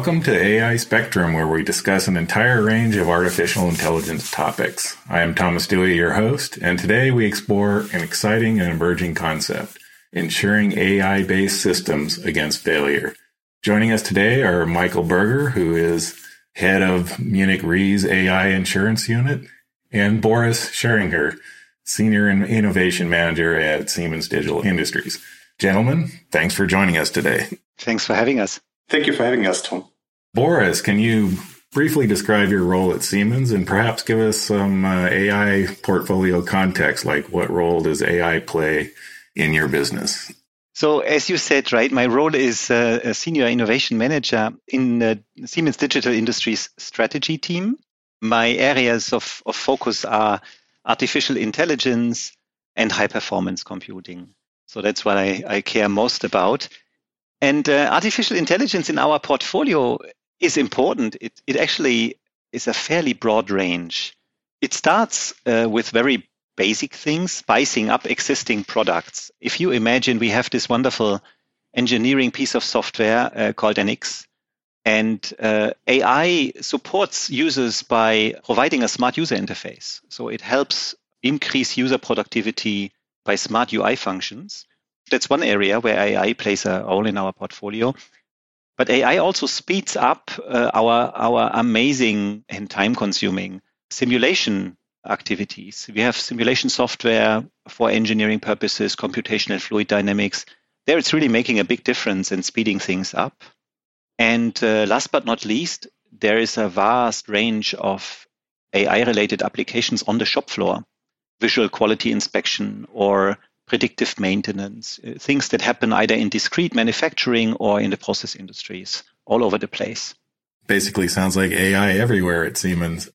Welcome to AI Spectrum, where we discuss an entire range of artificial intelligence topics. I am Thomas Dewey, your host, and today we explore an exciting and emerging concept insuring AI based systems against failure. Joining us today are Michael Berger, who is head of Munich Re's AI insurance unit, and Boris Scharinger, senior innovation manager at Siemens Digital Industries. Gentlemen, thanks for joining us today. Thanks for having us. Thank you for having us, Tom. Boris, can you briefly describe your role at Siemens and perhaps give us some uh, AI portfolio context, like what role does AI play in your business? So, as you said, right, my role is uh, a senior innovation manager in the Siemens Digital Industries strategy team. My areas of, of focus are artificial intelligence and high performance computing. So, that's what I, I care most about. And uh, artificial intelligence in our portfolio is important. It, it actually is a fairly broad range. It starts uh, with very basic things, spicing up existing products. If you imagine we have this wonderful engineering piece of software uh, called NX, and uh, AI supports users by providing a smart user interface. So it helps increase user productivity by smart UI functions. That's one area where AI plays a role in our portfolio. But AI also speeds up uh, our, our amazing and time consuming simulation activities. We have simulation software for engineering purposes, computational fluid dynamics. There, it's really making a big difference in speeding things up. And uh, last but not least, there is a vast range of AI related applications on the shop floor visual quality inspection or predictive maintenance, uh, things that happen either in discrete manufacturing or in the process industries all over the place. Basically, sounds like AI everywhere at Siemens.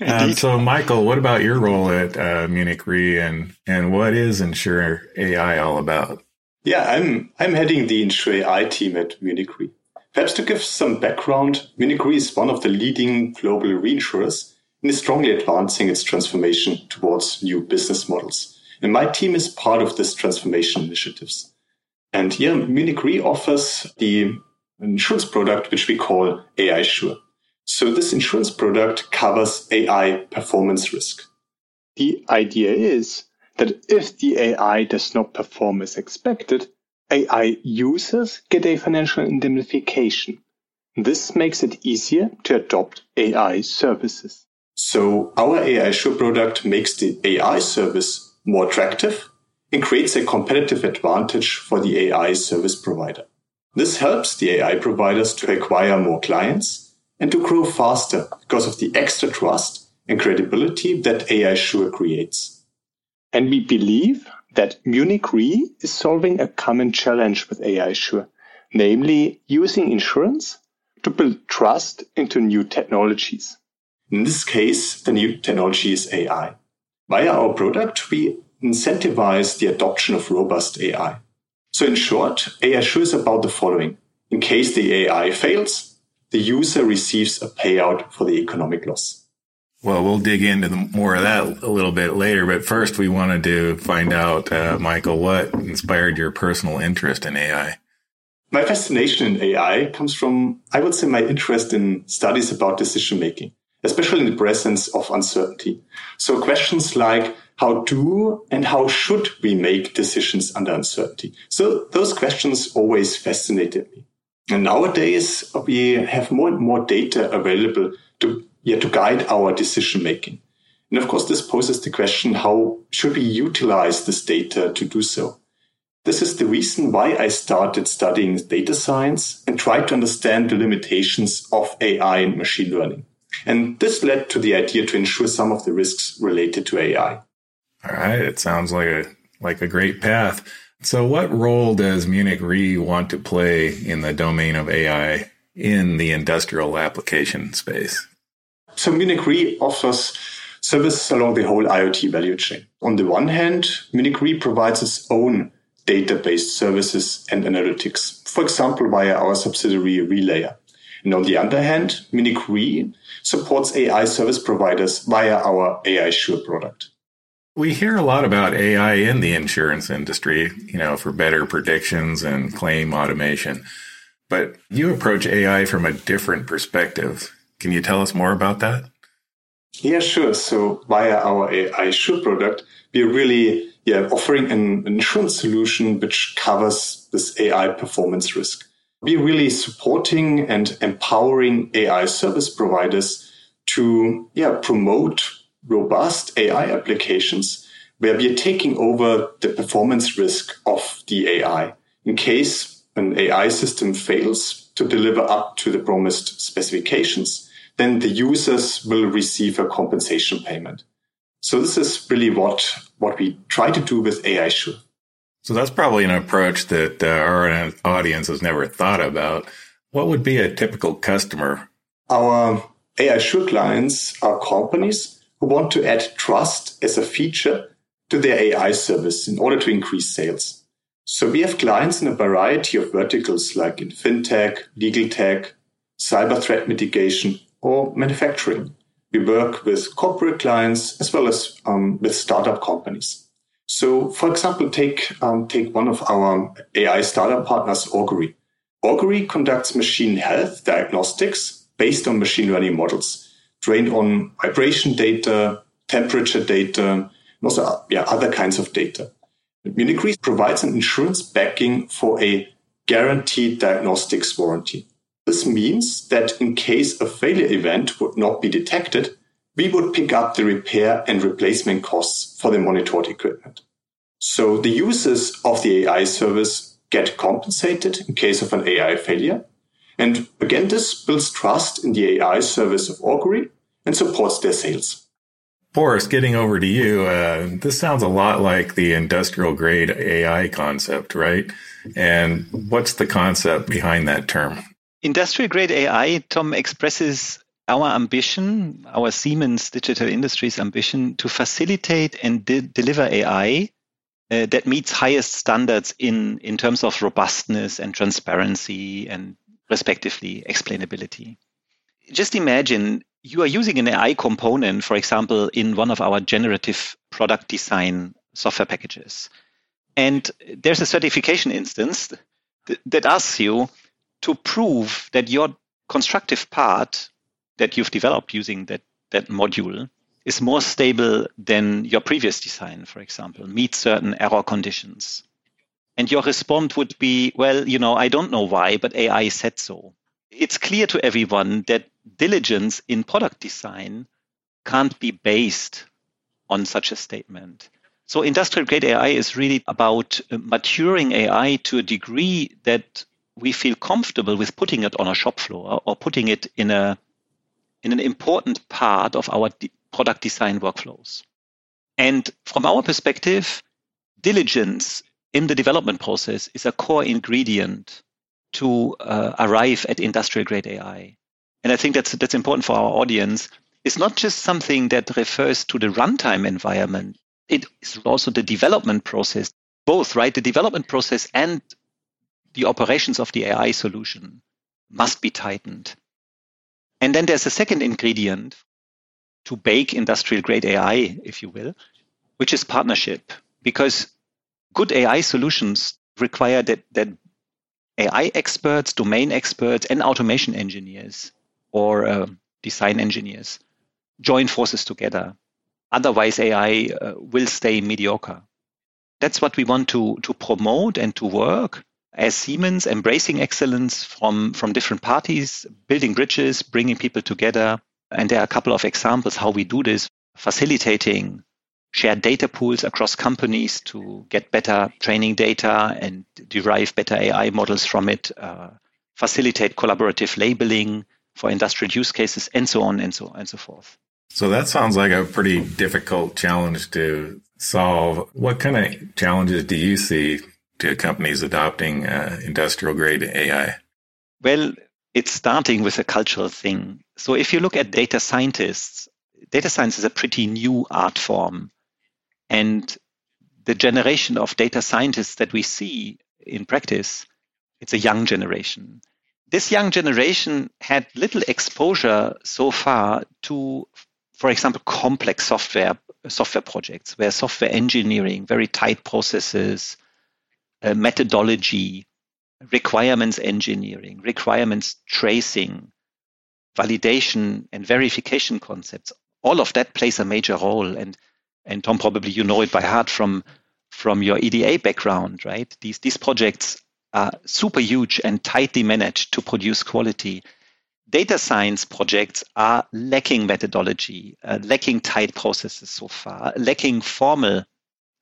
um, so, Michael, what about your role at uh, Munich Re, and and what is Insure AI all about? Yeah, I'm I'm heading the Insure AI team at Munich Re. Perhaps to give some background, Munich Re is one of the leading global reinsurers and is strongly advancing its transformation towards new business models. And my team is part of this transformation initiatives. And here, Munich Re offers the insurance product which we call AI Sure. So this insurance product covers AI performance risk. The idea is that if the AI does not perform as expected, AI users get a financial indemnification. This makes it easier to adopt AI services. So our AI Sure product makes the AI service more attractive and creates a competitive advantage for the AI service provider. This helps the AI providers to acquire more clients and to grow faster because of the extra trust and credibility that AI Sure creates. And we believe that Munich Re is solving a common challenge with AI Sure, namely using insurance to build trust into new technologies. In this case, the new technology is AI. Via our product, we incentivize the adoption of robust AI. So in short, AI Sure is about the following. In case the AI fails, the user receives a payout for the economic loss. Well, we'll dig into the, more of that a little bit later, but first we wanted to find out, uh, Michael, what inspired your personal interest in AI? My fascination in AI comes from, I would say, my interest in studies about decision making, especially in the presence of uncertainty. So questions like, how do and how should we make decisions under uncertainty? So those questions always fascinated me. And nowadays we have more and more data available to yeah, to guide our decision making. And of course, this poses the question, how should we utilize this data to do so? This is the reason why I started studying data science and tried to understand the limitations of AI and machine learning. And this led to the idea to ensure some of the risks related to AI. All right. It sounds like a, like a great path. So what role does Munich Re want to play in the domain of AI in the industrial application space? So Munich Re offers services along the whole IoT value chain. On the one hand, Munich Re provides its own data-based services and analytics, for example, via our subsidiary Relayr. And on the other hand, Munich Re supports AI service providers via our AI Sure product. We hear a lot about AI in the insurance industry, you know, for better predictions and claim automation. but you approach AI from a different perspective. Can you tell us more about that? Yeah, sure. So via our AI Sure product, we're really yeah, offering an insurance solution which covers this AI performance risk. We're really supporting and empowering AI service providers to yeah, promote robust AI applications where we are taking over the performance risk of the AI. In case an AI system fails to deliver up to the promised specifications, then the users will receive a compensation payment. So this is really what, what we try to do with AI Sure. So that's probably an approach that uh, our audience has never thought about. What would be a typical customer? Our AI Sure clients are companies who want to add trust as a feature to their AI service in order to increase sales. So we have clients in a variety of verticals like in fintech, legal tech, cyber threat mitigation, or manufacturing. We work with corporate clients as well as um, with startup companies. So, for example, take um, take one of our AI startup partners, Augury. Augury conducts machine health diagnostics based on machine learning models trained on vibration data, temperature data, and also yeah, other kinds of data. Munich Re provides an insurance backing for a guaranteed diagnostics warranty. This means that in case a failure event would not be detected, we would pick up the repair and replacement costs for the monitored equipment. So the users of the AI service get compensated in case of an AI failure. And again, this builds trust in the AI service of Augury and supports their sales. Boris, getting over to you, uh, this sounds a lot like the industrial grade AI concept, right? And what's the concept behind that term? Industrial grade AI, Tom, expresses our ambition, our Siemens Digital Industries ambition to facilitate and de- deliver AI uh, that meets highest standards in, in terms of robustness and transparency and respectively explainability. Just imagine you are using an AI component, for example, in one of our generative product design software packages. And there's a certification instance th- that asks you to prove that your constructive part that you've developed using that, that module is more stable than your previous design, for example, meets certain error conditions. And your response would be, well, you know, I don't know why, but AI said so it's clear to everyone that diligence in product design can't be based on such a statement. So industrial grade AI is really about uh, maturing AI to a degree that we feel comfortable with putting it on a shop floor or putting it in a in an important part of our de- product design workflows. And from our perspective, diligence in the development process is a core ingredient to uh, arrive at industrial grade AI. And I think that's that's important for our audience. It's not just something that refers to the runtime environment. It is also the development process, both, right? The development process and the operations of the AI solution must be tightened. And then there's a second ingredient to bake industrial grade AI, if you will, which is partnership. Because good AI solutions require that, that AI experts, domain experts, and automation engineers or uh, design engineers join forces together. Otherwise, AI uh, will stay mediocre. That's what we want to, to promote and to work as Siemens, embracing excellence from, from different parties, building bridges, bringing people together. And there are a couple of examples how we do this, facilitating shared data pools across companies to get better training data and derive better AI models from it, uh, facilitate collaborative labeling for industrial use cases, and so on and so on and so forth. So that sounds like a pretty difficult challenge to solve. What kind of challenges do you see to companies adopting uh, industrial grade AI? Well, it's starting with a cultural thing. So if you look at data scientists, data science is a pretty new art form. And the generation of data scientists that we see in practice, it's a young generation. This young generation had little exposure so far to, for example, complex software software projects where software engineering, very tight processes, methodology, requirements engineering, requirements tracing, validation and verification concepts, all of that plays a major role. And and Tom, probably you know it by heart from from your EDA background, right? These these projects are super huge and tightly managed to produce quality. Data science projects are lacking methodology, uh, lacking tight processes so far, lacking formal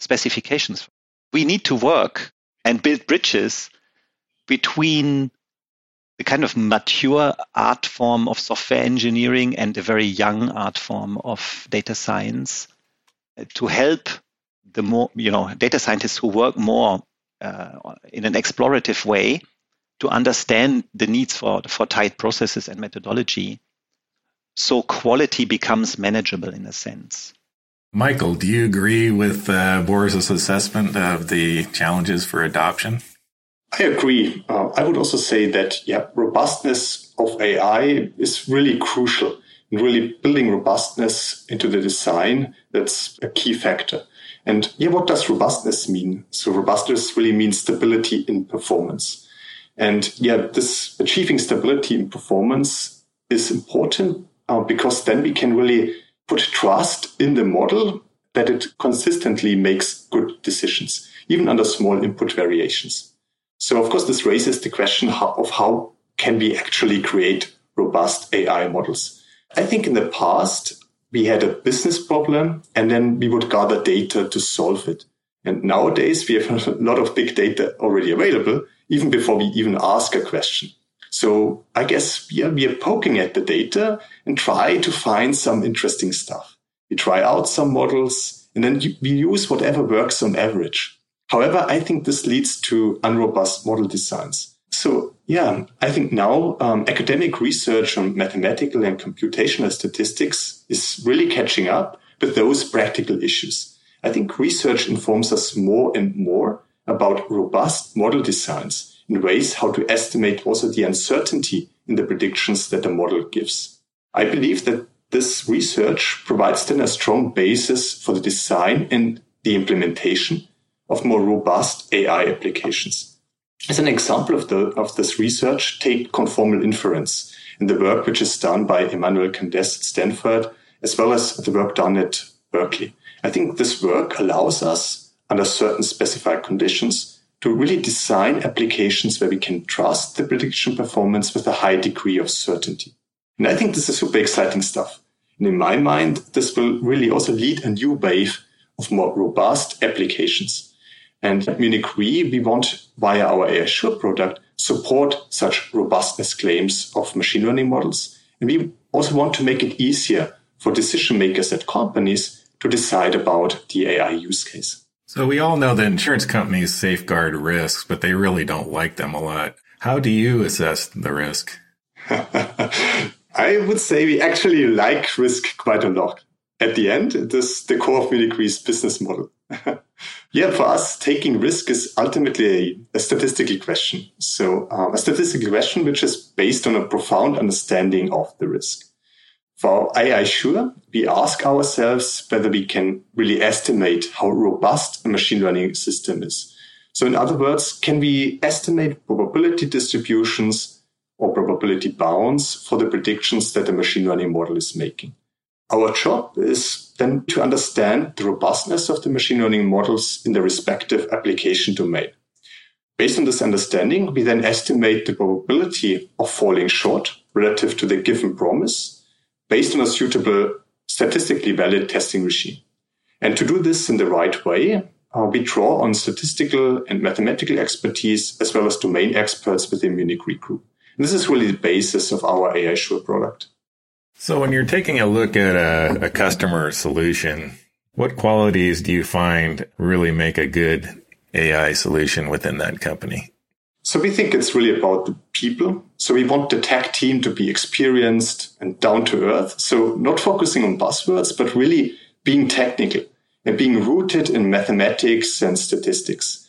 specifications. We need to work and build bridges between the kind of mature art form of software engineering and a very young art form of data science uh, to help the more you know data scientists who work more uh, in an explorative way to understand the needs for for tight processes and methodology. So quality becomes manageable in a sense michael do you agree with uh, boris's assessment of the challenges for adoption I agree. Uh, I would also say that, yeah, robustness of AI is really crucial in really building robustness into the design. That's a key factor. And yeah, what does robustness mean? So robustness really means stability in performance. And yeah, this achieving stability in performance is important uh, because then we can really put trust in the model that it consistently makes good decisions, even under small input variations. So of course, this raises the question of how can we actually create robust AI models? I think in the past, we had a business problem and then we would gather data to solve it. And nowadays we have a lot of big data already available, even before we even ask a question. So I guess yeah, we are poking at the data and try to find some interesting stuff. We try out some models and then we use whatever works on average. However, I think this leads to unrobust model designs. So yeah, I think now um, academic research on mathematical and computational statistics is really catching up with those practical issues. I think research informs us more and more about robust model designs in ways how to estimate also the uncertainty in the predictions that the model gives. I believe that this research provides then a strong basis for the design and the implementation of more robust AI applications. As an example of, the, of this research, take conformal inference in the work which is done by Emmanuel Candes at Stanford, as well as the work done at Berkeley. I think this work allows us, under certain specified conditions, to really design applications where we can trust the prediction performance with a high degree of certainty. And I think this is super exciting stuff. And in my mind, this will really also lead a new wave of more robust applications and at Munich Re, we want, via our AI Sure product, support such robustness claims of machine learning models. And we also want to make it easier for decision makers at companies to decide about the AI use case. So we all know that insurance companies safeguard risks, but they really don't like them a lot. How do you assess the risk? I would say we actually like risk quite a lot. At the end, it is the core of Munich Re's business model. yeah, for us, taking risk is ultimately a, a statistical question. So um, a statistical question which is based on a profound understanding of the risk. For AI Sure, we ask ourselves whether we can really estimate how robust a machine learning system is. So in other words, can we estimate probability distributions or probability bounds for the predictions that the machine learning model is making? Our job is then to understand the robustness of the machine learning models in the respective application domain. Based on this understanding, we then estimate the probability of falling short relative to the given promise based on a suitable statistically valid testing regime. And to do this in the right way, uh, we draw on statistical and mathematical expertise as well as domain experts within Munich Re Group. And this is really the basis of our AI Sure product. So when you're taking a look at a, a customer solution, what qualities do you find really make a good AI solution within that company? So we think it's really about the people. So we want the tech team to be experienced and down to earth. So not focusing on buzzwords, but really being technical and being rooted in mathematics and statistics.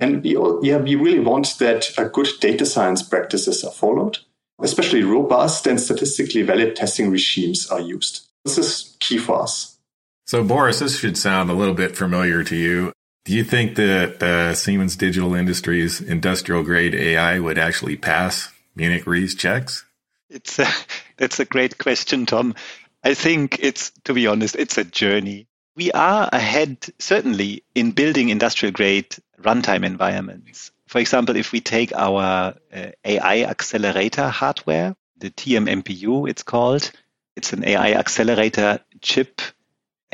And we, all, yeah, we really want that good data science practices are followed especially robust and statistically valid testing regimes are used. This is key for us. So, Boris, this should sound a little bit familiar to you. Do you think that uh, Siemens Digital Industries industrial grade AI would actually pass Munich Re's checks? It's a, that's a great question, Tom. I think it's, to be honest, it's a journey. We are ahead, certainly, in building industrial grade runtime environments. For example, if we take our uh, AI accelerator hardware, the TM NPU, it's called, it's an AI accelerator chip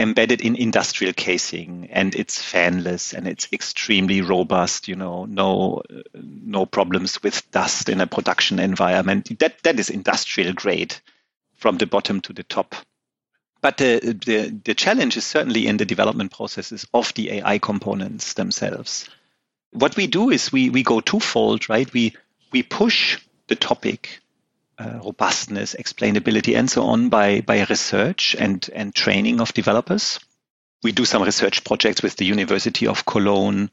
embedded in industrial casing and it's fanless and it's extremely robust you know no no problems with dust in a production environment that that is industrial grade from the bottom to the top but the, the, the challenge is certainly in the development processes of the AI components themselves. What we do is we, we go twofold, right? We, we push the topic, uh, robustness, explainability, and so on by, by research and, and training of developers. We do some research projects with the University of Cologne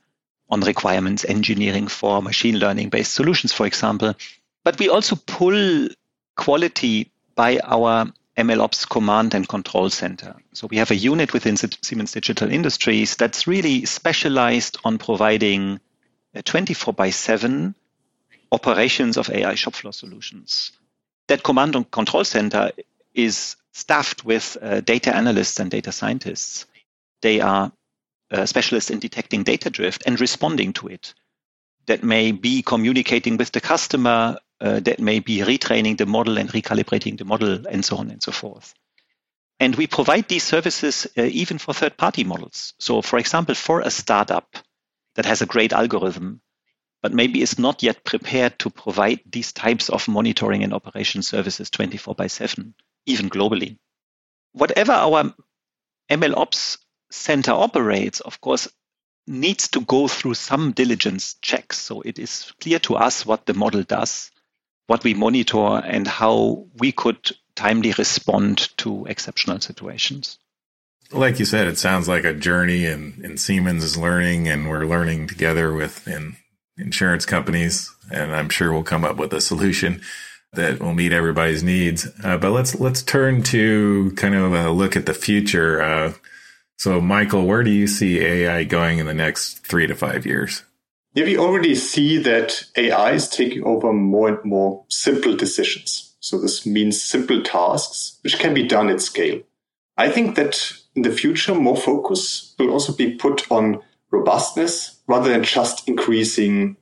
on requirements engineering for machine learning based solutions, for example. But we also pull quality by our MLOps command and control center. So we have a unit within Siemens Digital Industries that's really specialized on providing 24 by 7 operations of AI shop floor solutions. That command and control center is staffed with uh, data analysts and data scientists. They are uh, specialists in detecting data drift and responding to it. That may be communicating with the customer uh, that may be retraining the model and recalibrating the model and so on and so forth. And we provide these services uh, even for third party models. So, for example, for a startup that has a great algorithm, but maybe is not yet prepared to provide these types of monitoring and operation services 24 by 7, even globally. Whatever our MLOps center operates, of course, needs to go through some diligence checks. So it is clear to us what the model does what we monitor and how we could timely respond to exceptional situations. Like you said, it sounds like a journey and, and Siemens is learning and we're learning together with in insurance companies. And I'm sure we'll come up with a solution that will meet everybody's needs. Uh, but let's, let's turn to kind of a look at the future. Uh, so Michael, where do you see AI going in the next three to five years? Yeah, we already see that AI is taking over more and more simple decisions. So this means simple tasks which can be done at scale. I think that in the future, more focus will also be put on robustness rather than just increasing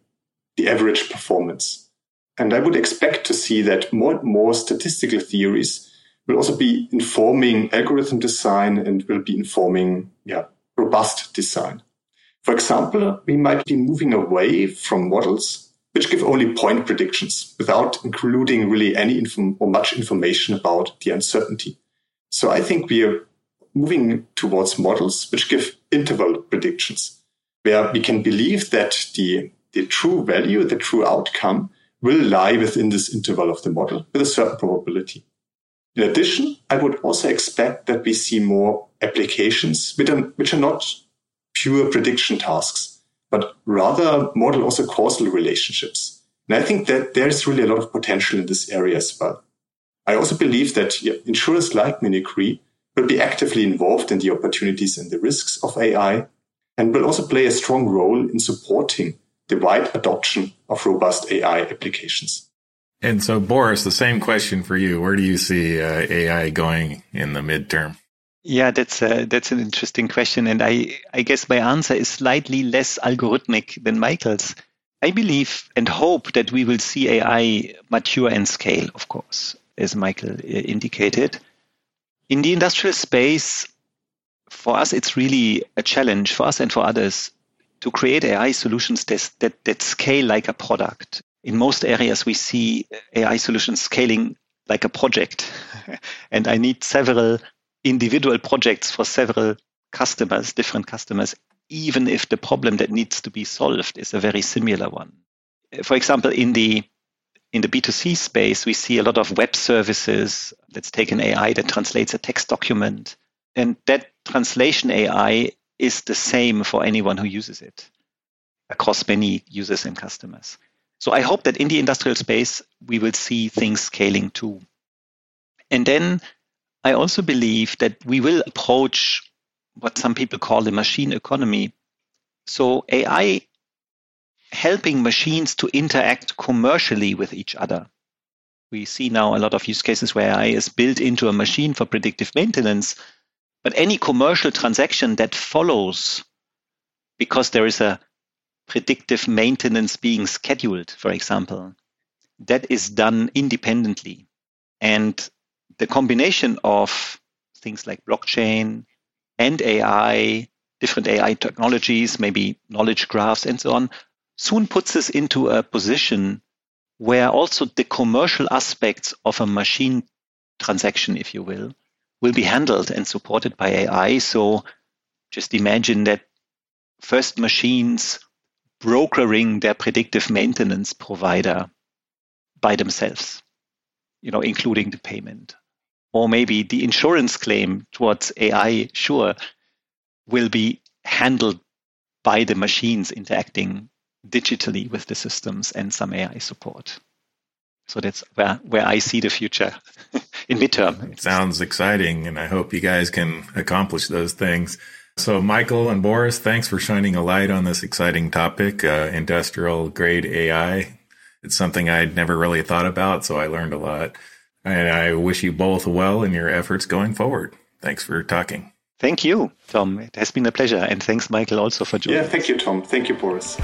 the average performance. And I would expect to see that more and more statistical theories will also be informing algorithm design and will be informing, yeah, robust design. For example, we might be moving away from models which give only point predictions without including really any or much information about the uncertainty. So I think we are moving towards models which give interval predictions where we can believe that the, the true value, the true outcome will lie within this interval of the model with a certain probability. In addition, I would also expect that we see more applications which are, which are not pure prediction tasks, but rather model also causal relationships. And I think that there's really a lot of potential in this area as well. I also believe that insurers like Munich Re will be actively involved in the opportunities and the risks of AI and will also play a strong role in supporting the wide adoption of robust AI applications. And so, Boris, the same question for you. Where do you see uh, AI going in the midterm? Yeah, that's a, that's an interesting question, and I I guess my answer is slightly less algorithmic than Michael's. I believe and hope that we will see AI mature and scale, of course, as Michael uh, indicated. In the industrial space, for us, it's really a challenge for us and for others to create AI solutions that, that, that scale like a product. In most areas, we see AI solutions scaling like a project. and I need several individual projects for several customers, different customers, even if the problem that needs to be solved is a very similar one. For example, in the in the B2C space, we see a lot of web services. Let's take an AI that translates a text document. And that translation AI is the same for anyone who uses it across many users and customers. So I hope that in the industrial space, we will see things scaling too. And then I also believe that we will approach what some people call the machine economy So AI helping machines to interact commercially with each other. We see now a lot of use cases where AI is built into a machine for predictive maintenance, but any commercial transaction that follows because there is a predictive maintenance being scheduled, for example, that is done independently. And the combination of things like blockchain and AI, different AI technologies, maybe knowledge graphs and so on, soon puts us into a position where also the commercial aspects of a machine transaction, if you will, will be handled and supported by AI. So just imagine that first machines brokering their predictive maintenance provider by themselves, you know, including the payment. Or maybe the insurance claim towards AI, sure, will be handled by the machines interacting digitally with the systems and some AI support. So that's where, where I see the future in midterm. It sounds exciting, and I hope you guys can accomplish those things. So, Michael and Boris, thanks for shining a light on this exciting topic, uh, industrial grade AI. It's something I'd never really thought about, so I learned a lot. And I wish you both well in your efforts going forward. Thanks for talking. Thank you, Tom. It has been a pleasure. And thanks, Michael, also for joining. Yeah, thank you, Tom. Thank you, Boris.